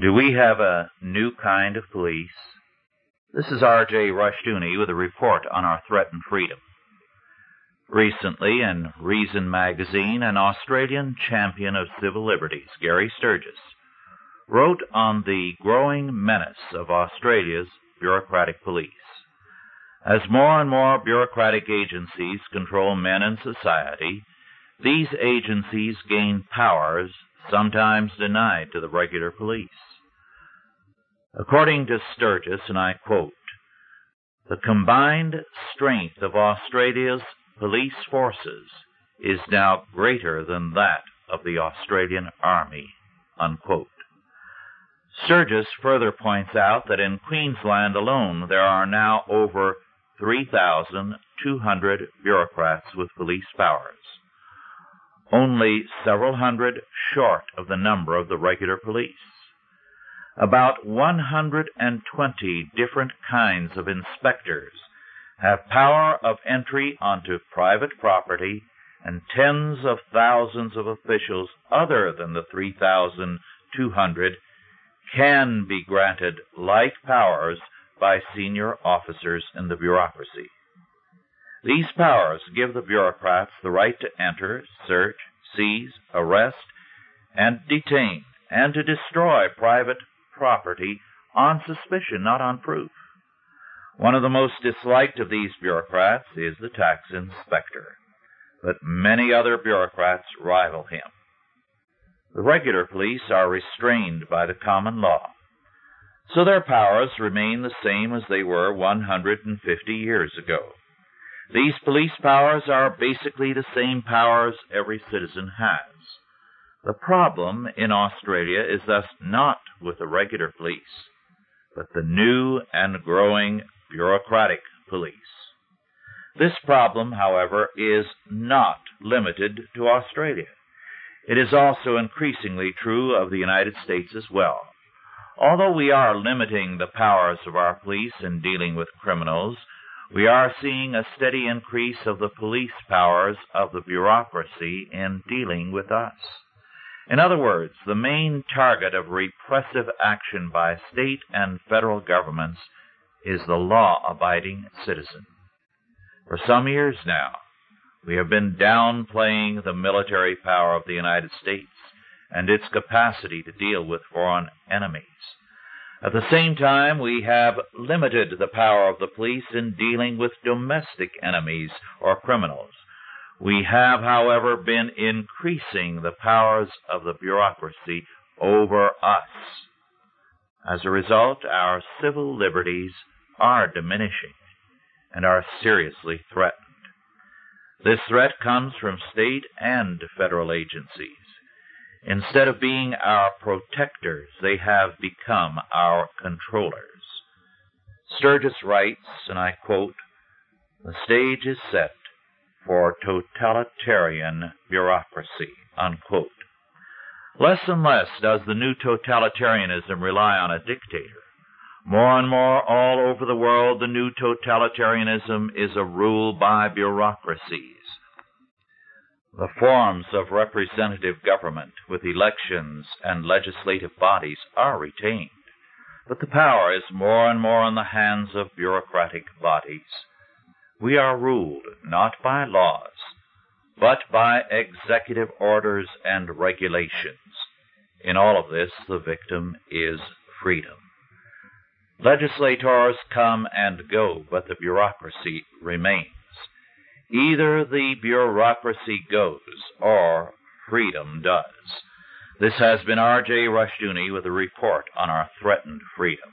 Do we have a new kind of police? This is R.J. Rushdoony with a report on our threatened freedom. Recently, in Reason magazine, an Australian champion of civil liberties, Gary Sturgis, wrote on the growing menace of Australia's bureaucratic police. As more and more bureaucratic agencies control men and society, these agencies gain powers sometimes denied to the regular police. According to Sturgis, and I quote, the combined strength of Australia's police forces is now greater than that of the Australian Army, unquote. Sturgis further points out that in Queensland alone there are now over 3,200 bureaucrats with police powers only several hundred short of the number of the regular police. About 120 different kinds of inspectors have power of entry onto private property and tens of thousands of officials other than the 3,200 can be granted like powers by senior officers in the bureaucracy. These powers give the bureaucrats the right to enter, search, seize, arrest, and detain, and to destroy private property on suspicion, not on proof. One of the most disliked of these bureaucrats is the tax inspector, but many other bureaucrats rival him. The regular police are restrained by the common law, so their powers remain the same as they were 150 years ago. These police powers are basically the same powers every citizen has. The problem in Australia is thus not with the regular police, but the new and growing bureaucratic police. This problem, however, is not limited to Australia. It is also increasingly true of the United States as well. Although we are limiting the powers of our police in dealing with criminals, we are seeing a steady increase of the police powers of the bureaucracy in dealing with us. In other words, the main target of repressive action by state and federal governments is the law abiding citizen. For some years now, we have been downplaying the military power of the United States and its capacity to deal with foreign enemies. At the same time, we have limited the power of the police in dealing with domestic enemies or criminals. We have, however, been increasing the powers of the bureaucracy over us. As a result, our civil liberties are diminishing and are seriously threatened. This threat comes from state and federal agencies. Instead of being our protectors, they have become our controllers. Sturgis writes, and I quote, The stage is set for totalitarian bureaucracy, unquote. Less and less does the new totalitarianism rely on a dictator. More and more all over the world, the new totalitarianism is a rule by bureaucracies. The forms of representative government with elections and legislative bodies are retained, but the power is more and more in the hands of bureaucratic bodies. We are ruled not by laws, but by executive orders and regulations. In all of this, the victim is freedom. Legislators come and go, but the bureaucracy remains. Either the bureaucracy goes or freedom does. This has been R.J. Rushdoony with a report on our threatened freedom.